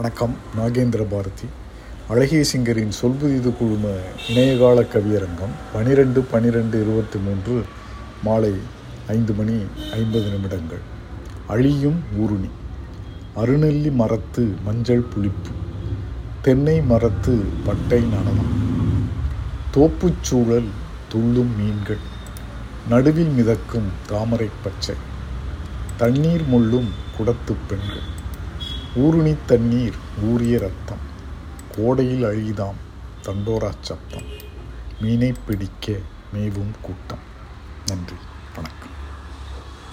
வணக்கம். நாகேந்திர பாரதி. அழகிய சிங்கரின் சொல்புதிது குழும இணையகால கவியரங்கம் பனிரெண்டு பனிரெண்டு இருபத்தி மூன்று மாலை ஐந்து மணி ஐம்பது நிமிடங்கள். அழியும் ஊருணி. அருநெல்லி மரத்து மஞ்சள் புளிப்பு. தென்னை மரத்து பட்டை நடனம் தோப்புச் சூழல் துள்ளும் மீன்கள். நடுவில் மிதக்கும் தாமரை பச்சை. தண்ணீர் முள்ளும் குடத்துப் பெண்கள். ஊருணி தண்ணீர் ஊரிய ரத்தம். கோடையில் அழிதாம் தண்டோரா சத்தம் மீனை பிடிக்க மேவும் கூட்டம். நன்றி.